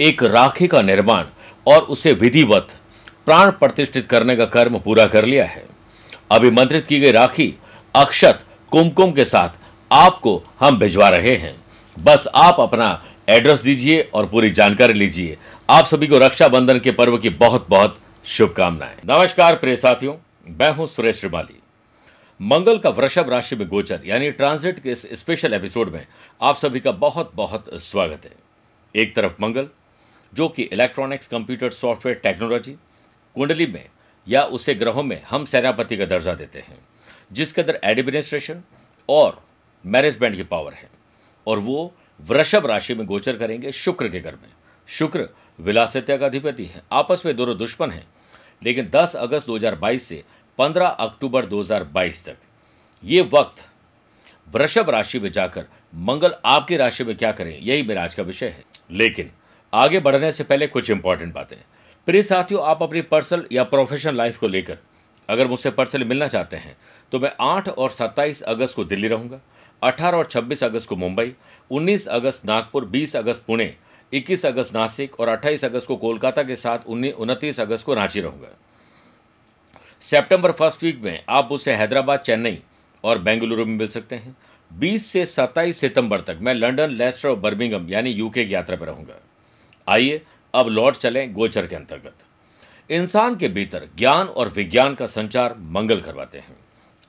एक राखी का निर्माण और उसे विधिवत, प्राण प्रतिष्ठित करने का कर्म पूरा कर लिया है। अभिमंत्रित की गई राखी अक्षत कुमकुम के साथ आपको हम भिजवा रहे हैं। बस आप अपना एड्रेस दीजिए और पूरी जानकारी लीजिए। आप सभी को रक्षाबंधन के पर्व की बहुत बहुत शुभकामनाएँ। नमस्कार, प्रिय साथियों। मैं हूँ सुरेश श्रीमाली। मंगल का वृषभ राशि में गोचर, यानी ट्रांसिट के इस स्पेशल एपिसोड में आप सभी का बहुत बहुत स्वागत है। एक तरफ़ मंगल जो कि इलेक्ट्रॉनिक्स कंप्यूटर सॉफ्टवेयर टेक्नोलॉजी कुंडली में या उसे ग्रहों में हम सेनापति का दर्जा देते हैं, जिसके अंदर एडमिनिस्ट्रेशन और मैनेजमेंट की पावर है। और वो वृषभ राशि में गोचर करेंगे शुक्र के घर में। शुक्र विलासित्या का अधिपति है, आपस में दोनों दुश्मन हैं। लेकिन 10 अगस्त 2022 से 15 अक्टूबर 2022 तक ये वक्त वृषभ राशि में जाकर मंगल आपकी राशि में क्या करें, यही मेरा आज का विषय है। लेकिन आगे बढ़ने से पहले कुछ इंपॉर्टेंट बातें। प्रिय साथियों, आप अपनी पर्सनल या प्रोफेशनल लाइफ को लेकर, अगर मुझसे पर्सनली मिलना चाहते हैं तो मैं 8 और 27 अगस्त को दिल्ली रहूँगा 18 और 26 अगस्त को मुंबई 19 अगस्त नागपुर 20 अगस्त पुणे 21 अगस्त नासिक और 28 अगस्त को कोलकाता के साथ उनतीस अगस्त को रांची रहूँगा। सितंबर फ़र्स्ट वीक में आप उसे हैदराबाद, चेन्नई और बेंगलुरु में मिल सकते हैं। 20 से 27 सितंबर तक मैं लंदन लेस्टर और बर्मिंगम यानी यूके की यात्रा पर रहूँगा। आइए, अब लौट चलें गोचर के अंतर्गत। इंसान के भीतर ज्ञान और विज्ञान का संचार मंगल करवाते हैं।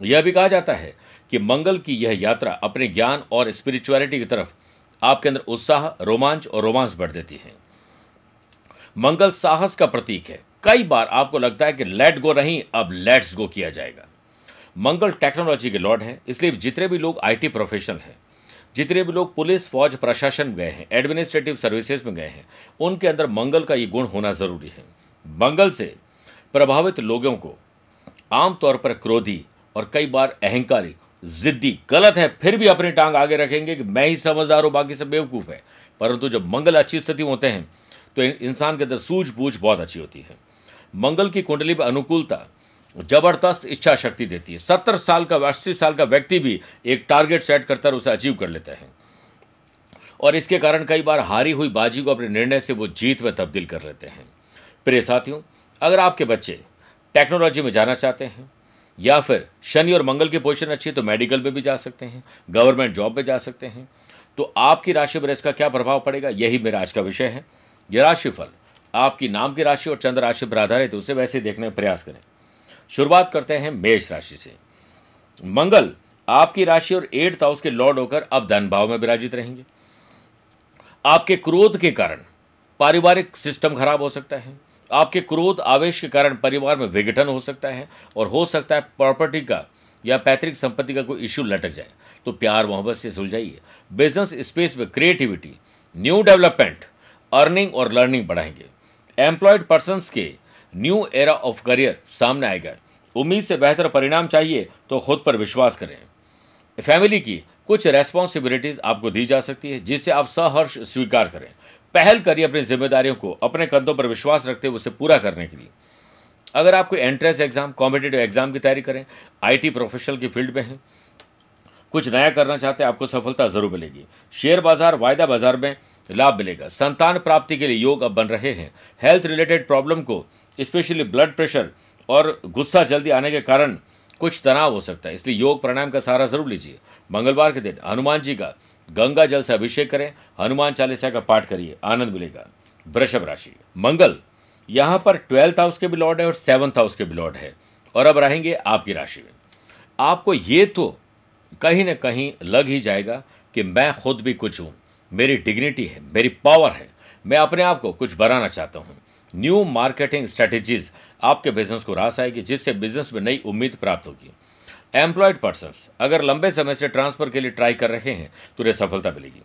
यह भी कहा जाता है कि मंगल की यह यात्रा अपने ज्ञान और स्पिरिचुअलिटी की तरफ़ आपके अंदर उत्साह, रोमांच और रोमांस बढ़ देती है। मंगल साहस का प्रतीक है। कई बार आपको लगता है कि लेट गो नहीं, अब लेट्स गो किया जाएगा। मंगल टेक्नोलॉजी के लॉर्ड है, इसलिए जितने भी लोग आईटी प्रोफेशनल हैं जितने भी लोग पुलिस, फौज, प्रशासन गए हैं एडमिनिस्ट्रेटिव सर्विसेज़ में गए हैं, उनके अंदर मंगल का ये गुण होना ज़रूरी है। मंगल से प्रभावित लोगों को आमतौर पर क्रोधी और कई बार अहंकारी, जिद्दी, गलत है, फिर भी अपनी टांग आगे रखेंगे कि मैं ही समझदार हूँ, बाकी सब बेवकूफ़ है। परंतु जब मंगल अच्छी स्थिति में होते हैं तो इंसान के अंदर सूझबूझ बहुत अच्छी होती है। मंगल की कुंडली पर अनुकूलता ज़बरदस्त इच्छा शक्ति देती है। सत्तर साल का, अस्सी साल का व्यक्ति भी एक टारगेट सेट करता है उसे अचीव कर लेता है। और इसके कारण कई बार हारी हुई बाजी को अपने निर्णय से वो जीत में तब्दील कर लेते हैं। प्रिय साथियों, अगर आपके बच्चे टेक्नोलॉजी में जाना चाहते हैं, या फिर शनि और मंगल की पोजिशन अच्छी है तो मेडिकल में भी जा सकते हैं गवर्नमेंट जॉब में जा सकते हैं तो आपकी राशि पर इसका क्या प्रभाव पड़ेगा, यही मेरा आज का विषय है। यह राशिफल, आपकी नाम की राशि और चंद्र राशि पर आधारित उसे वैसे देखने का प्रयास करें। शुरुआत करते हैं मेष राशि से। मंगल, आपकी राशि और एट्थ हाउस के लॉर्ड होकर अब धन भाव में विराजित रहेंगे। आपके क्रोध के कारण पारिवारिक सिस्टम खराब हो सकता है। आपके क्रोध, आवेश के कारण परिवार में विघटन हो सकता है और हो सकता है प्रॉपर्टी का या पैतृक संपत्ति का कोई इश्यू लटक जाए। तो प्यार, मोहब्बत से सुलझाइए। बिज़नेस स्पेस में क्रिएटिविटी, न्यू डेवलपमेंट, अर्निंग और लर्निंग बढ़ाएँगे। एम्प्लॉयड पर्सन के न्यू एरा ऑफ़ करियर सामने आएगा। उम्मीद से बेहतर परिणाम चाहिए तो खुद पर विश्वास करें। फैमिली की कुछ रेस्पॉन्सिबिलिटीज आपको दी जा सकती है, जिसे आप सहर्ष स्वीकार करें। पहल करिए अपनी जिम्मेदारियों को, अपने कंधों पर विश्वास रखते हुए उसे पूरा करने के लिए। अगर आप कोई एंट्रेंस एग्ज़ाम कॉम्पिटेटिव एग्ज़ाम की तैयारी करें आईटी प्रोफेशनल की फ़ील्ड में हैं, कुछ नया करना चाहते हैं, आपको सफलता ज़रूर मिलेगी। शेयर बाज़ार, वायदा बाज़ार में लाभ मिलेगा। संतान प्राप्ति के लिए योग अब बन रहे हैं। हेल्थ रिलेटेड प्रॉब्लम को स्पेशली ब्लड प्रेशर और गुस्सा जल्दी आने के कारण कुछ तनाव हो सकता है। इसलिए योग प्राणायाम का सहारा ज़रूर लीजिए। मंगलवार के दिन हनुमान जी का गंगा जल से अभिषेक करें, हनुमान चालीसा का पाठ करिए, आनंद मिलेगा। वृषभ राशि, मंगल, यहाँ पर ट्वेल्थ हाउस के भी लॉर्ड है और सेवन्थ हाउस के भी लॉर्ड है। और अब रहेंगे आपकी राशि में। आपको ये तो कहीं ना कहीं लग ही जाएगा कि मैं खुद भी कुछ हूँ, मेरी डिग्निटी है, मेरी पावर है, मैं अपने आप को कुछ बनाना चाहता हूँ। न्यू मार्केटिंग स्ट्रेटेजीज आपके बिज़नेस को रास आएगी, जिससे बिज़नेस में नई उम्मीद प्राप्त होगी। एम्प्लॉयड पर्सन अगर लंबे समय से ट्रांसफ़र के लिए ट्राई कर रहे हैं तो उन्हें सफलता मिलेगी।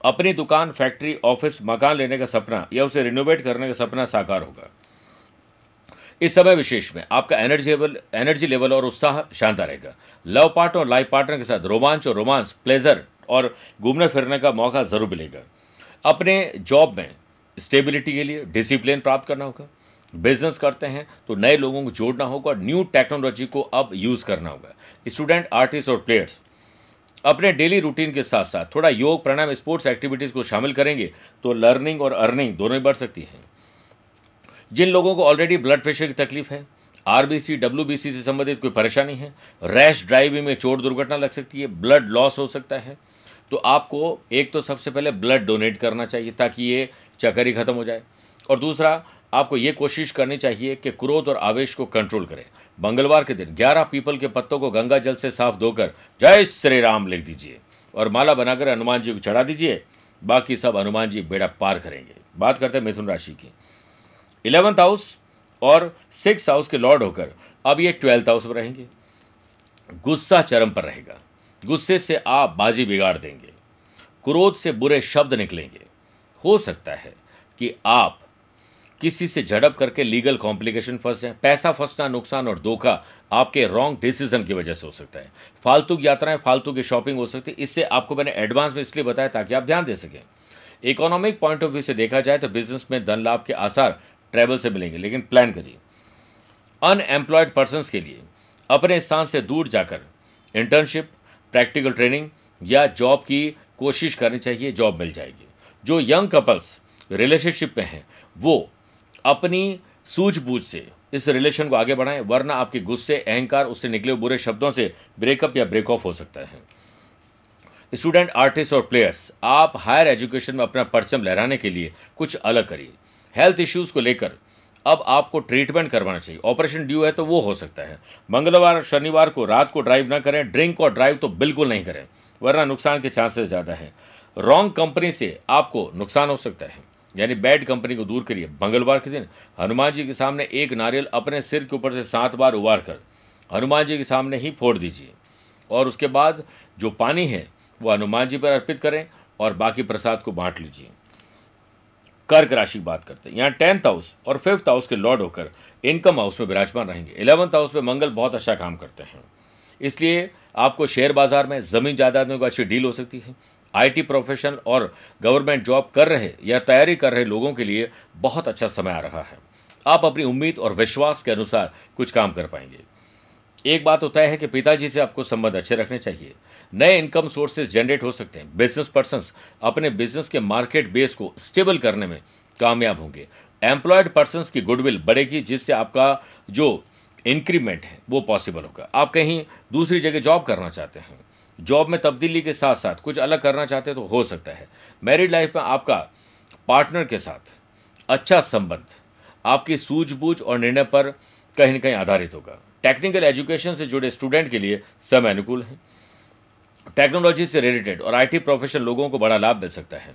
अपनी दुकान फैक्ट्री ऑफ़िस मकान लेने का सपना या उसे रिनोवेट करने का सपना साकार होगा। इस समय विशेष में आपका एनर्जी लेवल एनर्जी लेवल और उत्साह शानदार रहेगा। लव पार्टनर और लाइफ पार्टनर के साथ रोमांच और रोमांस प्लेजर और घूमने फिरने का मौका ज़रूर मिलेगा। अपने जॉब में स्टेबिलिटी के लिए डिसिप्लिन प्राप्त करना होगा, बिज़नेस करते हैं तो नए लोगों को जोड़ना होगा और न्यू टेक्नोलॉजी को अब यूज़ करना होगा। स्टूडेंट, आर्टिस्ट और प्लेयर्स, अपने डेली रूटीन के साथ साथ थोड़ा योग, प्राणायाम, स्पोर्ट्स एक्टिविटीज़ को शामिल करेंगे तो लर्निंग और अर्निंग दोनों ही बढ़ सकती है। जिन लोगों को ऑलरेडी ब्लड प्रेशर की तकलीफ़ है आरबीसी डब्ल्यूबीसी से संबंधित कोई परेशानी है रैश ड्राइविंग में चोट दुर्घटना लग सकती है ब्लड लॉस हो सकता है तो आपको एक तो सबसे पहले ब्लड डोनेट करना चाहिए ताकि ये चक्कर ही खत्म हो जाए। और दूसरा, आपको ये कोशिश करनी चाहिए कि क्रोध और आवेश को कंट्रोल करें। मंगलवार के दिन 11 पीपल के पत्तों को गंगा जल से साफ़ धोकर जय श्री राम लिख दीजिए और माला बनाकर हनुमान जी को चढ़ा दीजिए। बाकी सब हनुमान जी बेड़ा पार करेंगे। बात करते हैं मिथुन राशि की। इलेवंथ हाउस और सिक्स हाउस के लॉर्ड होकर अब ये ट्वेल्थ हाउस में रहेंगे। गुस्सा चरम पर रहेगा। गुस्से से आप बाजी बिगाड़ देंगे। क्रोध से बुरे शब्द निकलेंगे। हो सकता है कि आप किसी से झड़प करके लीगल कॉम्प्लिकेशन फंस जाए, पैसा फंसना, नुकसान और धोखा आपके रॉन्ग डिसीज़न की वजह से हो सकता है। फालतू की यात्राएँ, फालतू की शॉपिंग हो सकती है। इससे आपको मैंने एडवांस में इसलिए बताया ताकि आप ध्यान दे सकें। इकोनॉमिक पॉइंट ऑफ़ व्यू से देखा जाए तो बिज़नेस में धन लाभ के आसार ट्रैवल से मिलेंगे, लेकिन प्लान करिए। अनएम्प्लॉयड पर्सन के लिए अपने स्थान से दूर जाकर इंटर्नशिप प्रैक्टिकल ट्रेनिंग या जॉब की कोशिश करनी चाहिए जॉब मिल जाएगी। जो यंग कपल्स रिलेशनशिप में हैं, वो अपनी सूझबूझ से इस रिलेशन को आगे बढ़ाएँ, वरना आपके गुस्से, अहंकार, उससे निकले हुए बुरे शब्दों से ब्रेकअप या ब्रेक ऑफ़ हो सकता है। स्टूडेंट आर्टिस्ट और प्लेयर्स आप हायर एजुकेशन में अपना परचम लहराने के लिए कुछ अलग करिए। हेल्थ इश्यूज़ को लेकर अब आपको ट्रीटमेंट करवाना चाहिए। ऑपरेशन ड्यू है तो वो हो सकता है। मंगलवार, शनिवार को रात को ड्राइव ना करें ड्रिंक और ड्राइव तो बिल्कुल नहीं करें, वरना नुकसान के चांसेस ज़्यादा हैं। रॉन्ग कंपनी से आपको नुकसान हो सकता है। यानी बैड कंपनी को दूर करिए। मंगलवार के दिन हनुमान जी के सामने एक नारियल अपने सिर के ऊपर से सात बार उबार कर हनुमान जी के सामने ही फोड़ दीजिए। और उसके बाद जो पानी है, वो हनुमान जी पर अर्पित करें और बाकी प्रसाद को बांट लीजिए। कर्क राशि की बात करते हैं। यहाँ टेंथ हाउस और फिफ्थ हाउस के लॉर्ड होकर इनकम हाउस में विराजमान रहेंगे। इलेवंथ हाउस में मंगल बहुत अच्छा काम करते हैं। इसलिए आपको शेयर बाज़ार में ज़मीन जायदाद में कोई अच्छी डील हो सकती है। आईटी प्रोफेशन और गवर्नमेंट जॉब कर रहे या तैयारी कर रहे लोगों के लिए बहुत अच्छा समय आ रहा है। आप अपनी उम्मीद और विश्वास के अनुसार कुछ काम कर पाएँगे। एक बात तो तय है कि पिताजी से आपको संबंध अच्छे रखने चाहिए। नए इनकम सोर्सेज जनरेट हो सकते हैं। बिज़नेस पर्सन अपने बिज़नेस के मार्केट बेस को स्टेबल करने में कामयाब होंगे। एम्प्लॉयड पर्सन की गुडविल बढ़ेगी, जिससे आपका जो इंक्रीमेंट है, वो पॉसिबल होगा। आप कहीं दूसरी जगह जॉब करना चाहते हैं जॉब में तब्दीली के साथ साथ कुछ अलग करना चाहते हैं तो हो सकता है। मैरिड लाइफ में आपका पार्टनर के साथ अच्छा संबंध, आपकी सूझबूझ और निर्णय पर कहीं ना कहीं आधारित होगा। टेक्निकल एजुकेशन से जुड़े स्टूडेंट के लिए समय अनुकूल है। टेक्नोलॉजी से रिलेटेड और आईटी प्रोफेशन लोगों को बड़ा लाभ मिल सकता है।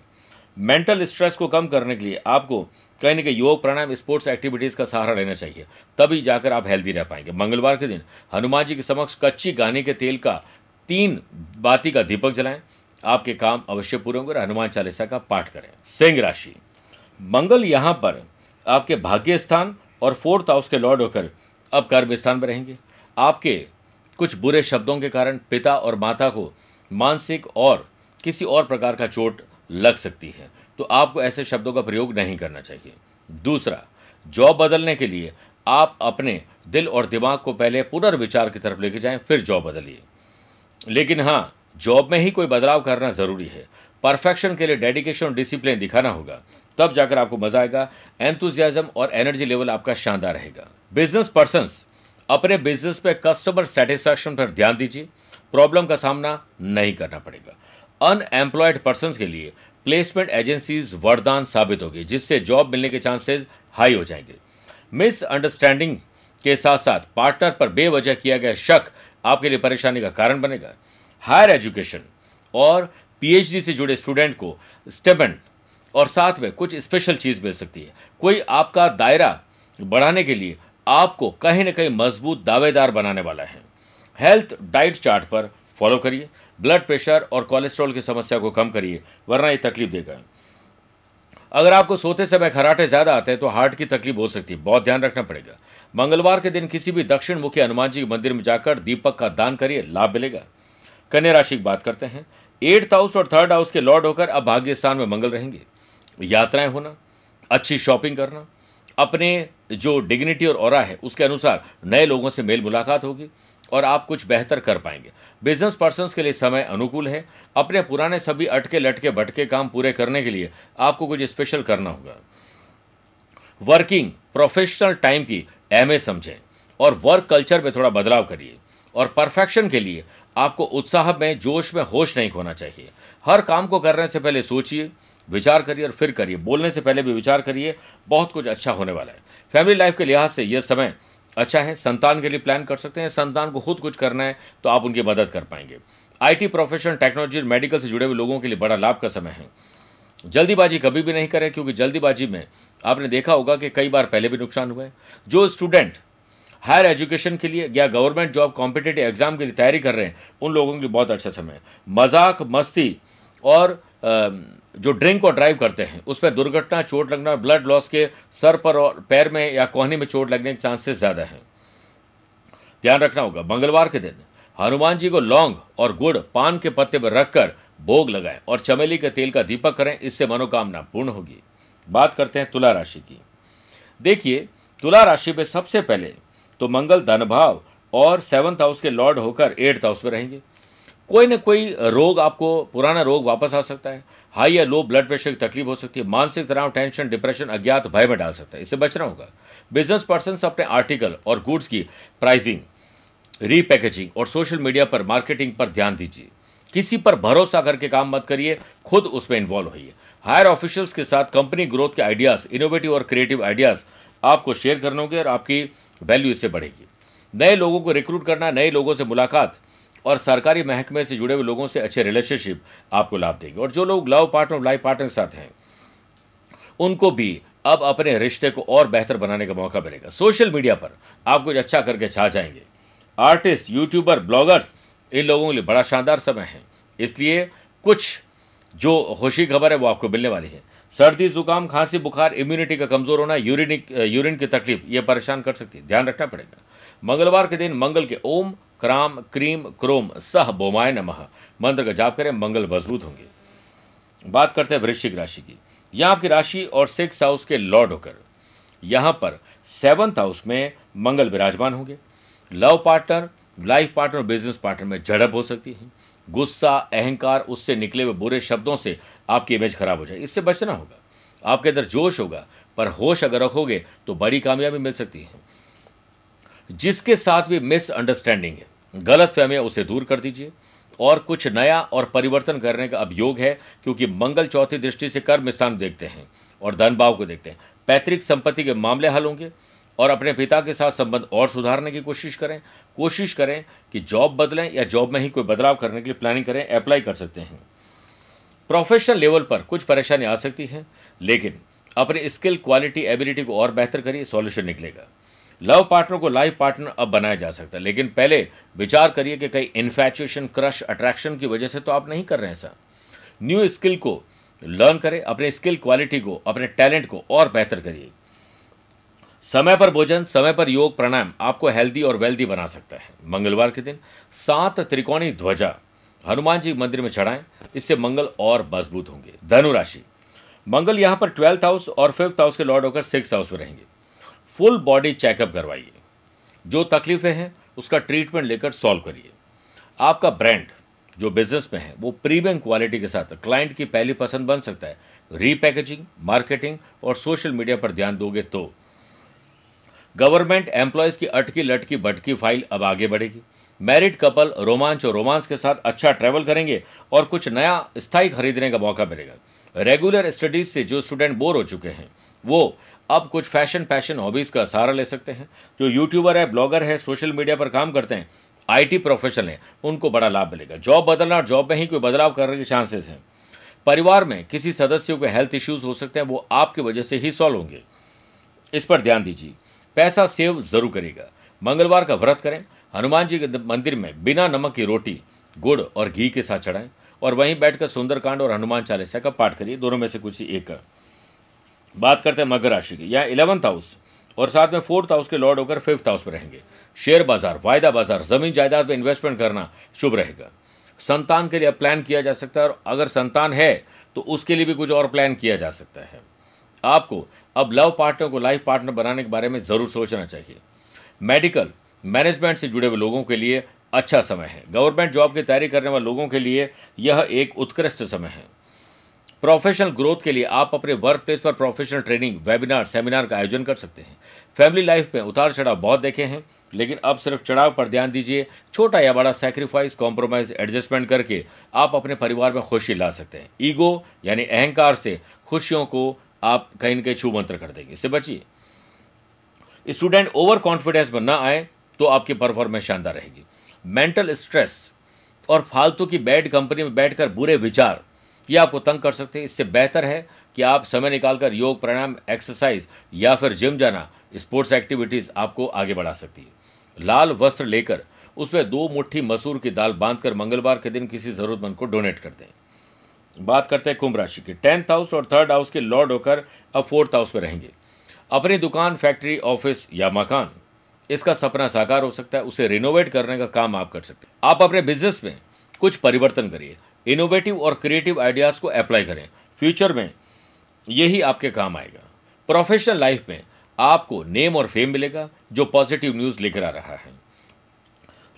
मेंटल स्ट्रेस को कम करने के लिए आपको कहीं ना कहीं योग, प्राणायाम स्पोर्ट्स एक्टिविटीज़ का सहारा लेना चाहिए। तभी जाकर आप हेल्दी रह पाएँगे। मंगलवार के दिन हनुमान जी के समक्ष कच्ची गाने के तेल का तीन बाती का दीपक जलाएँ। आपके काम अवश्य पूरे होंगे और हनुमान चालीसा का पाठ करें। सिंह राशि। मंगल यहाँ पर आपके भाग्य स्थान और फोर्थ हाउस के लॉर्ड होकर अब कर्म स्थान में रहेंगे। आपके कुछ बुरे शब्दों के कारण पिता और माता को मानसिक और किसी और प्रकार का चोट लग सकती है। तो आपको ऐसे शब्दों का प्रयोग नहीं करना चाहिए। दूसरा, जॉब बदलने के लिए आप अपने दिल और दिमाग को पहले पुनर्विचार की तरफ़ लेके जाएँ, फिर जॉब बदलिए। लेकिन हाँ जॉब में ही कोई बदलाव करना ज़रूरी है। परफेक्शन के लिए डेडिकेशन और डिसिप्लिन दिखाना होगा। तब जाकर आपको मज़ा आएगा एंथुजियाजम और एनर्जी लेवल आपका शानदार रहेगा। बिज़नेस पर्सन अपने बिज़नेस पे कस्टमर सेटिस्फैक्शन पर ध्यान दीजिए। प्रॉब्लम का सामना नहीं करना पड़ेगा। अनएम्प्लॉयड पर्सन के लिए प्लेसमेंट एजेंसीज वरदान साबित होगी, जिससे जॉब मिलने के चांसेस हाई हो जाएँगे। मिसअंडरस्टैंडिंग के साथ साथ पार्टनर पर बेवजह किया गया शक आपके लिए परेशानी का कारण बनेगा। हायर एजुकेशन और पीएचडी से जुड़े स्टूडेंट को स्टेपेंड और साथ में कुछ स्पेशल चीज़ मिल सकती है। कोई आपका दायरा बढ़ाने के लिए आपको कहीं ना कहीं मज़बूत दावेदार बनाने वाला है। हेल्थ डाइट चार्ट पर फॉलो करिए। ब्लड प्रेशर और कोलेस्ट्रॉल की समस्या को कम करिए, वरना ये तकलीफ़ देगा। अगर आपको सोते समय खराटे ज़्यादा आते हैं तो हार्ट की तकलीफ़ हो सकती है। बहुत ध्यान रखना पड़ेगा। मंगलवार के दिन किसी भी दक्षिण मुखी हनुमान जी के मंदिर में जाकर दीपक का दान करिए, लाभ मिलेगा। कन्या राशि की बात करते हैं। एट्थ हाउस और थर्ड हाउस के लॉर्ड होकर अब भाग्य स्थान में मंगल रहेंगे। यात्राएँ होना, अच्छी शॉपिंग करना, अपने जो डिग्निटी और है, उसके अनुसार नए लोगों से मेल मुलाकात होगी और आप कुछ बेहतर कर पाएँगे। बिज़नेस पर्सन के लिए समय अनुकूल है। अपने पुराने सभी अटके लटके भटके काम पूरे करने के लिए आपको कुछ स्पेशल करना होगा। वर्किंग, प्रोफेशनल टाइम की अहमियत समझें और वर्क कल्चर में थोड़ा बदलाव करिए और परफेक्शन के लिए आपको उत्साह में, जोश में होश नहीं खोना चाहिए। हर काम को करने से पहले सोचिए, विचार करिए और फिर करिए। बोलने से पहले भी विचार करिए, बहुत कुछ अच्छा होने वाला है। फैमिली लाइफ के लिहाज से यह समय अच्छा है। संतान के लिए प्लान कर सकते हैं। संतान को खुद कुछ करना है तो आप उनकी मदद कर पाएँगे। आईटी प्रोफेशन टेक्नोलॉजी और मेडिकल से जुड़े हुए लोगों के लिए बड़ा लाभ का समय है। जल्दीबाजी कभी भी नहीं करें, क्योंकि जल्दीबाजी में आपने देखा होगा कि कई बार पहले भी नुकसान हुआ है। जो स्टूडेंट हायर एजुकेशन के लिए या गवर्नमेंट जॉब, कॉम्पिटेटिव एग्ज़ाम के लिए तैयारी कर रहे हैं, उन लोगों के लिए बहुत अच्छा समय है। मज़ाक, मस्ती और जो ड्रिंक और ड्राइव करते हैं उसमें दुर्घटना, चोट लगना, ब्लड लॉस के सर पर और पैर में या कोहनी में चोट लगने के चांसेस ज़्यादा हैं। ध्यान रखना होगा, मंगलवार के दिन हनुमान जी को लौंग और गुड़ पान के पत्ते पर रखकर भोग लगाएँ और चमेली के तेल का दीपक करें, इससे मनोकामना पूर्ण होगी। बात करते हैं तुला राशि की। देखिए, तुला राशि में सबसे पहले तो मंगल धन भाव और सेवंथ हाउस के लॉर्ड होकर एट्थ हाउस में रहेंगे। कोई ना कोई रोग आपको, पुराना रोग वापस आ सकता है। हाई या लो ब्लड प्रेशर की तकलीफ़ हो सकती है, मानसिक तनाव, टेंशन, डिप्रेशन, अज्ञात भय में डाल सकता है। इससे बचना होगा। बिज़नेस पर्सन अपने आर्टिकल और गुड्स की प्राइसिंग, रीपैकेजिंग और सोशल मीडिया पर मार्केटिंग पर ध्यान दीजिए। किसी पर भरोसा करके काम मत करिए, खुद उसमें इन्वॉल्व होइए। हायर ऑफिशियल्स के साथ कंपनी ग्रोथ के आइडियाज़ इनोवेटिव और क्रिएटिव आइडियाज़ आपको शेयर करने होंगे और आपकी वैल्यू इससे बढ़ेगी। नए लोगों को रिक्रूट करना, नए लोगों से मुलाकात और सरकारी महकमे से जुड़े हुए लोगों से अच्छे रिलेशनशिप आपको लाभ देंगे। और जो लोग लव पार्टनर और लाइफ पार्टनर के साथ हैं, उनको भी अब अपने रिश्ते को और बेहतर बनाने का मौका मिलेगा। सोशल मीडिया पर आप कुछ अच्छा करके छा जाएँगे। आर्टिस्ट यूट्यूबर ब्लॉगर्स इन लोगों के लिए बड़ा शानदार समय है। इसलिए कुछ जो खुशी खबर है वो आपको मिलने वाली है। सर्दी, जुकाम, खांसी, बुखार इम्यूनिटी का कमज़ोर होना यूरिनिक यूरिन की तकलीफ़, ये परेशान कर सकती है। ध्यान रखना पड़ेगा। मंगलवार के दिन मंगल के ओम, क्राम, क्रीम, क्रोम, सह, बोमाय नमः। मंत्र का जाप करें, मंगल मज़बूत होंगे। बात करते हैं वृश्चिक राशि की। यहाँ आपकी राशि और सिक्स हाउस के लॉर्ड होकर। यहाँ पर सेवंथ हाउस में मंगल विराजमान होंगे। Love partner life partner business partner में झड़प हो सकती है। गुस्सा, अहंकार, उससे निकले हुए बुरे शब्दों से आपकी इमेज खराब हो जाए इससे बचना होगा। आपके अंदर जोश होगा, पर होश अगर रखोगे तो बड़ी कामयाबी मिल सकती है। जिसके साथ भी मिसअंडरस्टैंडिंग है, गलत फहमियाँ उसे दूर कर दीजिए। और कुछ नया और परिवर्तन करने का अब योग है, क्योंकि मंगल चौथी दृष्टि से कर्म स्थान देखते हैं और धन भाव को देखते हैं। पैतृक संपत्ति के मामले हल होंगे और अपने पिता के साथ संबंध और सुधारने की कोशिश करें। कोशिश करें कि जॉब बदलें या जॉब में ही कोई बदलाव करने के लिए प्लानिंग करें अप्लाई कर सकते हैं। प्रोफेशनल लेवल पर कुछ परेशानी आ सकती है, लेकिन अपने स्किल क्वालिटी एबिलिटी को और बेहतर करिए सॉल्यूशन निकलेगा। लव पार्टनर को लाइफ पार्टनर अब बनाया जा सकता है, लेकिन पहले विचार करिए कि कई इन्फैचुएशन क्रश अट्रैक्शन की वजह से तो आप नहीं कर रहे हैं ऐसा। न्यू स्किल को लर्न करें, अपने स्किल क्वालिटी को, अपने टैलेंट को और बेहतर करिए। समय पर भोजन, समय पर योग, प्राणायाम आपको हेल्दी और वेल्दी बना सकता है। मंगलवार के दिन सात त्रिकोणी ध्वजा हनुमान जी मंदिर में चढ़ाएँ, इससे मंगल और मज़बूत होंगे। धनुराशि मंगल यहाँ पर ट्वेल्थ हाउस और फिफ्थ हाउस के लॉर्ड होकर सिक्स हाउस में रहेंगे। फुल बॉडी चेकअप करवाइए। जो तकलीफें हैं, उसका ट्रीटमेंट लेकर सॉल्व करिए। आपका ब्रांड जो बिज़नेस में है, वो प्रीमियम क्वालिटी के साथ क्लाइंट की पहली पसंद बन सकता है। रीपैकेजिंग मार्केटिंग और सोशल मीडिया पर ध्यान दोगे तो गवर्नमेंट एम्प्लॉयज़ की अटकी लटकी बटकी फ़ाइल अब आगे बढ़ेगी। मैरिड कपल रोमांच और रोमांस के साथ अच्छा ट्रैवल करेंगे और कुछ नया स्थायी खरीदने का मौका मिलेगा। रेगुलर स्टडीज़ से जो स्टूडेंट बोर हो चुके हैं, वो अब कुछ फ़ैशन फ़ैशन हॉबीज़ का सहारा ले सकते हैं। जो यूट्यूबर है ब्लॉगर है सोशल मीडिया पर काम करते हैं आईटी प्रोफेशनल है, उनको बड़ा लाभ मिलेगा। जॉब बदलना और जॉब में ही कोई बदलाव करने के चांसेस हैं। परिवार में किसी सदस्यों के हेल्थ इश्यूज़ हो सकते हैं, वो आपकी वजह से ही सॉल्व होंगे। इस पर ध्यान दीजिए। पैसा सेव ज़रूर करेगा। मंगलवार का व्रत करें। हनुमान जी के मंदिर में बिना नमक की रोटी, गुड़ और घी के साथ चढ़ाएँ और वहीं बैठकर सुंदरकांड और हनुमान चालीसा का पाठ करिए। दोनों में से कुछ एक। बात करते हैं मकर राशि की। यहाँ इलेवंथ हाउस और साथ में फोर्थ हाउस के लॉर्ड होकर फिफ्थ हाउस में रहेंगे। शेयर बाज़ार, वायदा बाज़ार, ज़मीन जायदाद में इन्वेस्टमेंट करना शुभ रहेगा। संतान के लिए प्लान किया जा सकता है और अगर संतान है तो उसके लिए भी कुछ और प्लान किया जा सकता है। आपको अब लव पार्टनर को लाइफ पार्टनर बनाने के बारे में ज़रूर सोचना चाहिए। मेडिकल, मैनेजमेंट से जुड़े हुए लोगों के लिए अच्छा समय है। गवर्नमेंट जॉब की तैयारी करने वाले लोगों के लिए यह एक उत्कृष्ट समय है। प्रोफेशनल ग्रोथ के लिए आप अपने वर्क प्लेस पर प्रोफेशनल ट्रेनिंग वेबिनार सेमिनार का आयोजन कर सकते हैं। फैमिली लाइफ में उतार चढ़ाव बहुत देखे हैं, लेकिन अब सिर्फ़ चढ़ाव पर ध्यान दीजिए। छोटा या बड़ा सेक्रीफाइस कॉम्प्रोमाइज एडजस्टमेंट करके आप अपने परिवार में खुशी ला सकते हैं। ईगो यानी अहंकार से खुशियों को आप कहीं ना कहीं छू मंत्र कर देंगे, इससे बचिए। स्टूडेंट ओवर कॉन्फिडेंस में ना आए तो आपकी परफॉर्मेंस शानदार रहेगी। मेंटल स्ट्रेस और फालतू की बैड कंपनी में बैठकर बुरे विचार, ये आपको तंग कर सकते हैं। इससे बेहतर है कि आप समय निकालकर योग, प्राणायाम एक्सरसाइज या फिर जिम जाना स्पोर्ट्स एक्टिविटीज़ आपको आगे बढ़ा सकती है। लाल वस्त्र लेकर, उसमें दो मुट्ठी मसूर की दाल बांधकर मंगलवार के दिन किसी ज़रूरतमंद को डोनेट कर दें। बात करते हैं कुंभ राशि की। टेंथ हाउस और थर्ड हाउस के लॉर्ड होकर अब फोर्थ हाउस में रहेंगे। अपनी दुकान, फैक्ट्री, ऑफ़िस या मकान, इसका सपना साकार हो सकता है, उसे रिनोवेट करने का काम आप कर सकते हैं। आप अपने बिज़नेस में कुछ परिवर्तन करिए। इनोवेटिव और क्रिएटिव आइडियाज़ को अप्लाई करें। फ्यूचर में यही आपके काम आएगा। प्रोफेशनल लाइफ में आपको नेम और फेम मिलेगा, जो पॉजिटिव न्यूज़ लेकर आ रहा है।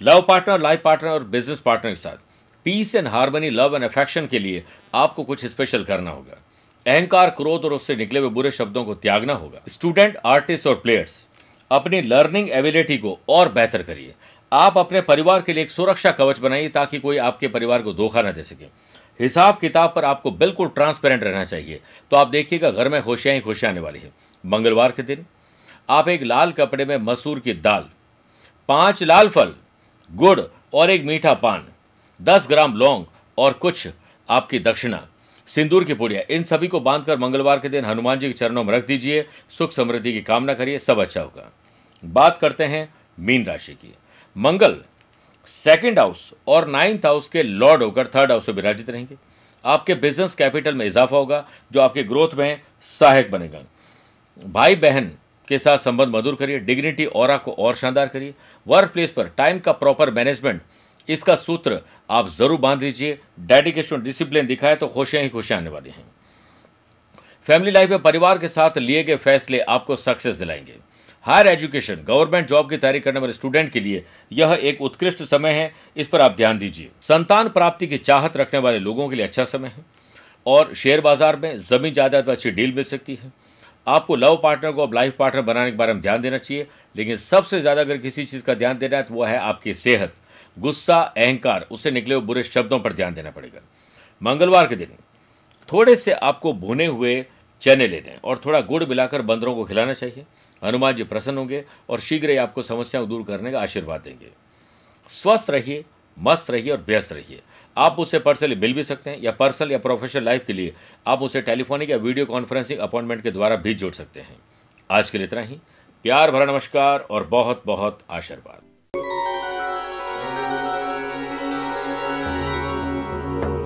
लव पार्टनर लाइफ पार्टनर और बिज़नेस पार्टनर के साथ। Peace and harmony love and affection के लिए आपको कुछ स्पेशल करना होगा। अहंकार, क्रोध और उससे निकले हुए बुरे शब्दों को त्यागना होगा। स्टूडेंट आर्टिस्ट और प्लेयर्स अपनी लर्निंग एबिलिटी को और बेहतर करिए। आप अपने परिवार के लिए एक सुरक्षा कवच बनाइए ताकि कोई आपके परिवार को धोखा न दे सके। हिसाब किताब पर आपको बिल्कुल ट्रांसपेरेंट रहना चाहिए। तो आप देखिएगा, घर में खुशियाँ ही खुशियाँ आने वाली है। मंगलवार के दिन, आप एक लाल कपड़े में मसूर की दाल, पाँच लाल फल, गुड़ और एक मीठा पान दस ग्राम लौंग और कुछ आपकी दक्षिणा। सिंदूर की पुड़िया। इन सभी को बांधकर मंगलवार के दिन हनुमान जी के चरणों में रख दीजिए। सुख समृद्धि की कामना करिए। सब अच्छा होगा। बात करते हैं मीन राशि की। मंगल सेकंड हाउस और नाइन्थ हाउस के लॉर्ड होकर थर्ड हाउस में विराजित रहेंगे। आपके बिज़नेस कैपिटल में इजाफा होगा, जो आपके ग्रोथ में सहायक बनेगा। भाई बहन के साथ संबंध मधुर करिए। डिग्निटी और को और शानदार करिए। वर्क प्लेस पर टाइम का प्रॉपर मैनेजमेंट इसका सूत्र आप ज़रूर बाँध लीजिए। डेडिकेशन डिसिप्लिन दिखाए तो खुशियाँ ही खुशियाँ आने वाली हैं। फैमिली लाइफ में परिवार के साथ लिए गए फैसले आपको सक्सेस दिलाएँगे। हायर एजुकेशन गवर्नमेंट जॉब की तैयारी करने वाले स्टूडेंट के लिए यह एक उत्कृष्ट समय है। इस पर आप ध्यान दीजिए। संतान प्राप्ति की चाहत रखने वाले लोगों के लिए अच्छा समय है। और शेयर बाज़ार में ज़मीन जायदाद पर अच्छी डील मिल सकती है। आपको लव पार्टनर को अब लाइफ पार्टनर बनाने के बारे में ध्यान देना चाहिए। लेकिन सबसे ज़्यादा अगर किसी चीज़ का ध्यान देना है तो वह है आपकी सेहत। गुस्सा, अहंकार, उससे निकले हुए बुरे शब्दों पर ध्यान देना पड़ेगा। मंगलवार के दिन, थोड़े से आपको भुने हुए चने लेने और थोड़ा गुड़ मिलाकर बंदरों को खिलाना चाहिए। हनुमान जी प्रसन्न होंगे और शीघ्र ही आपको समस्याओं दूर करने का आशीर्वाद देंगे। स्वस्थ रहिए, मस्त रहिए और व्यस्त रहिए। आप उससे पर्सनली मिल भी सकते हैं या पर्सनल या प्रोफेशनल लाइफ के लिए आप उसे टेलीफोनिक या वीडियो कॉन्फ्रेंसिंग अपॉइंटमेंट के द्वारा भी जोड़ सकते हैं। आज के लिए इतना ही। प्यार भरा नमस्कार और बहुत बहुत आशीर्वाद।